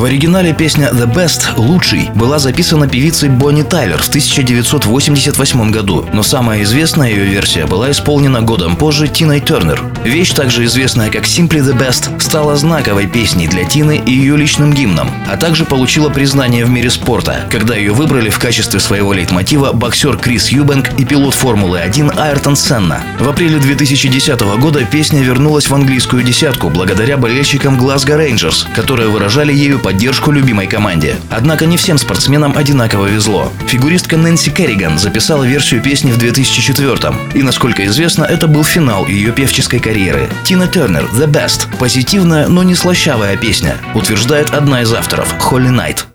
В оригинале песня «The Best» — «Лучший» была записана певицей Бонни Тайлер в 1988 году, но самая известная ее версия была исполнена годом позже Тиной Тернер. Вещь, также известная как «Simply the Best», стала знаковой песней для Тины и ее личным гимном, а также получила признание в мире спорта, когда ее выбрали в качестве своего лейтмотива боксер Крис Юбенк и пилот Формулы-1 Айртон Сенна. В апреле 2010 года песня вернулась в английскую десятку благодаря болельщикам Glasgow Rangers, которые выражали ею поддержку любимой команде. Однако не всем спортсменам одинаково везло. Фигуристка Нэнси Керриган записала версию песни в 2004 и, насколько известно, это был финал ее певческой карьеры. Тина Тернер «The Best» – позитивная, но не слащавая песня, утверждает одна из авторов – Холли Найт.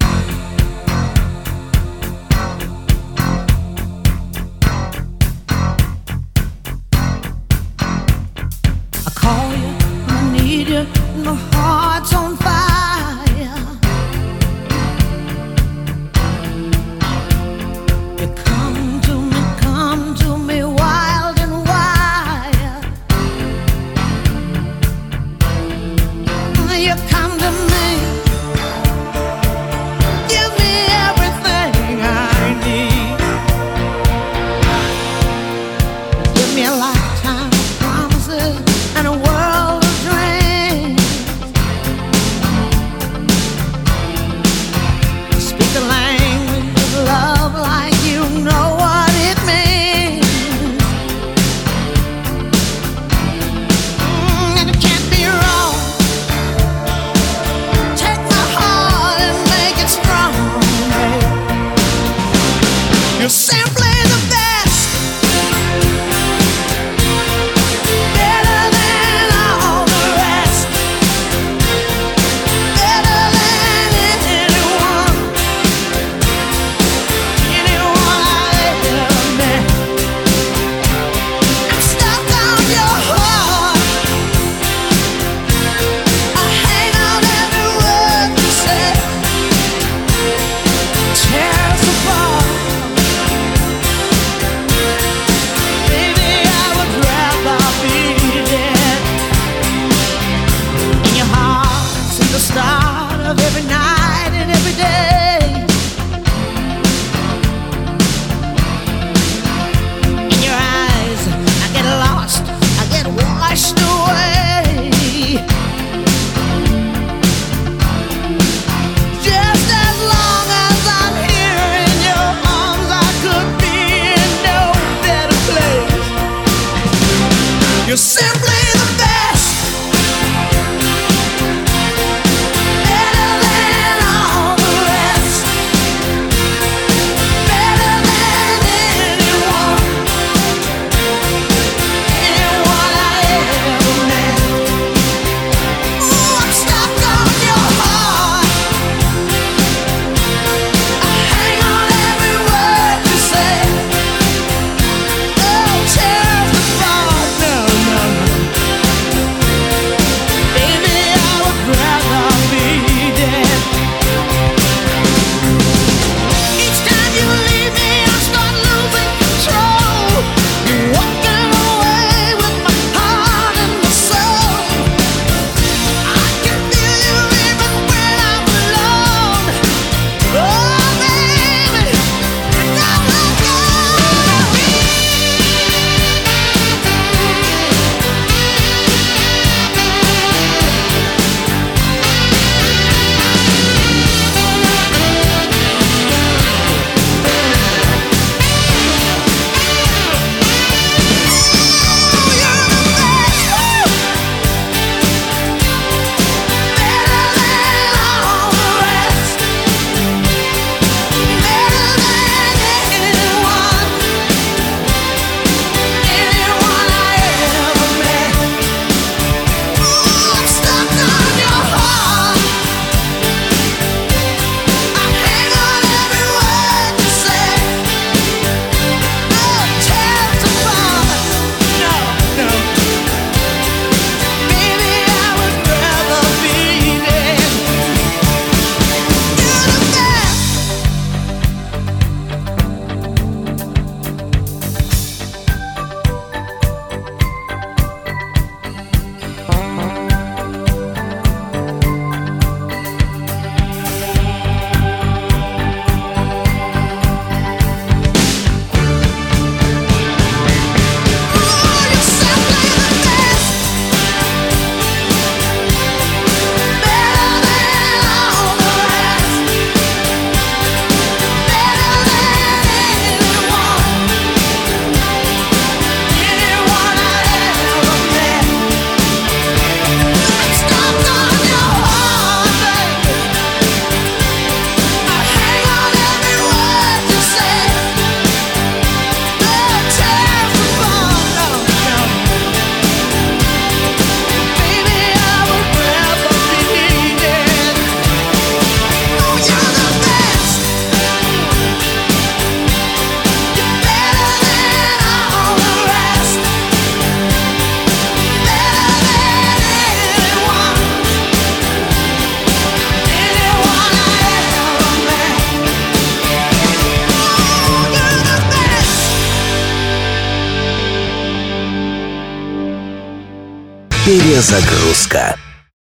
my heart. You're simply Перезагрузка.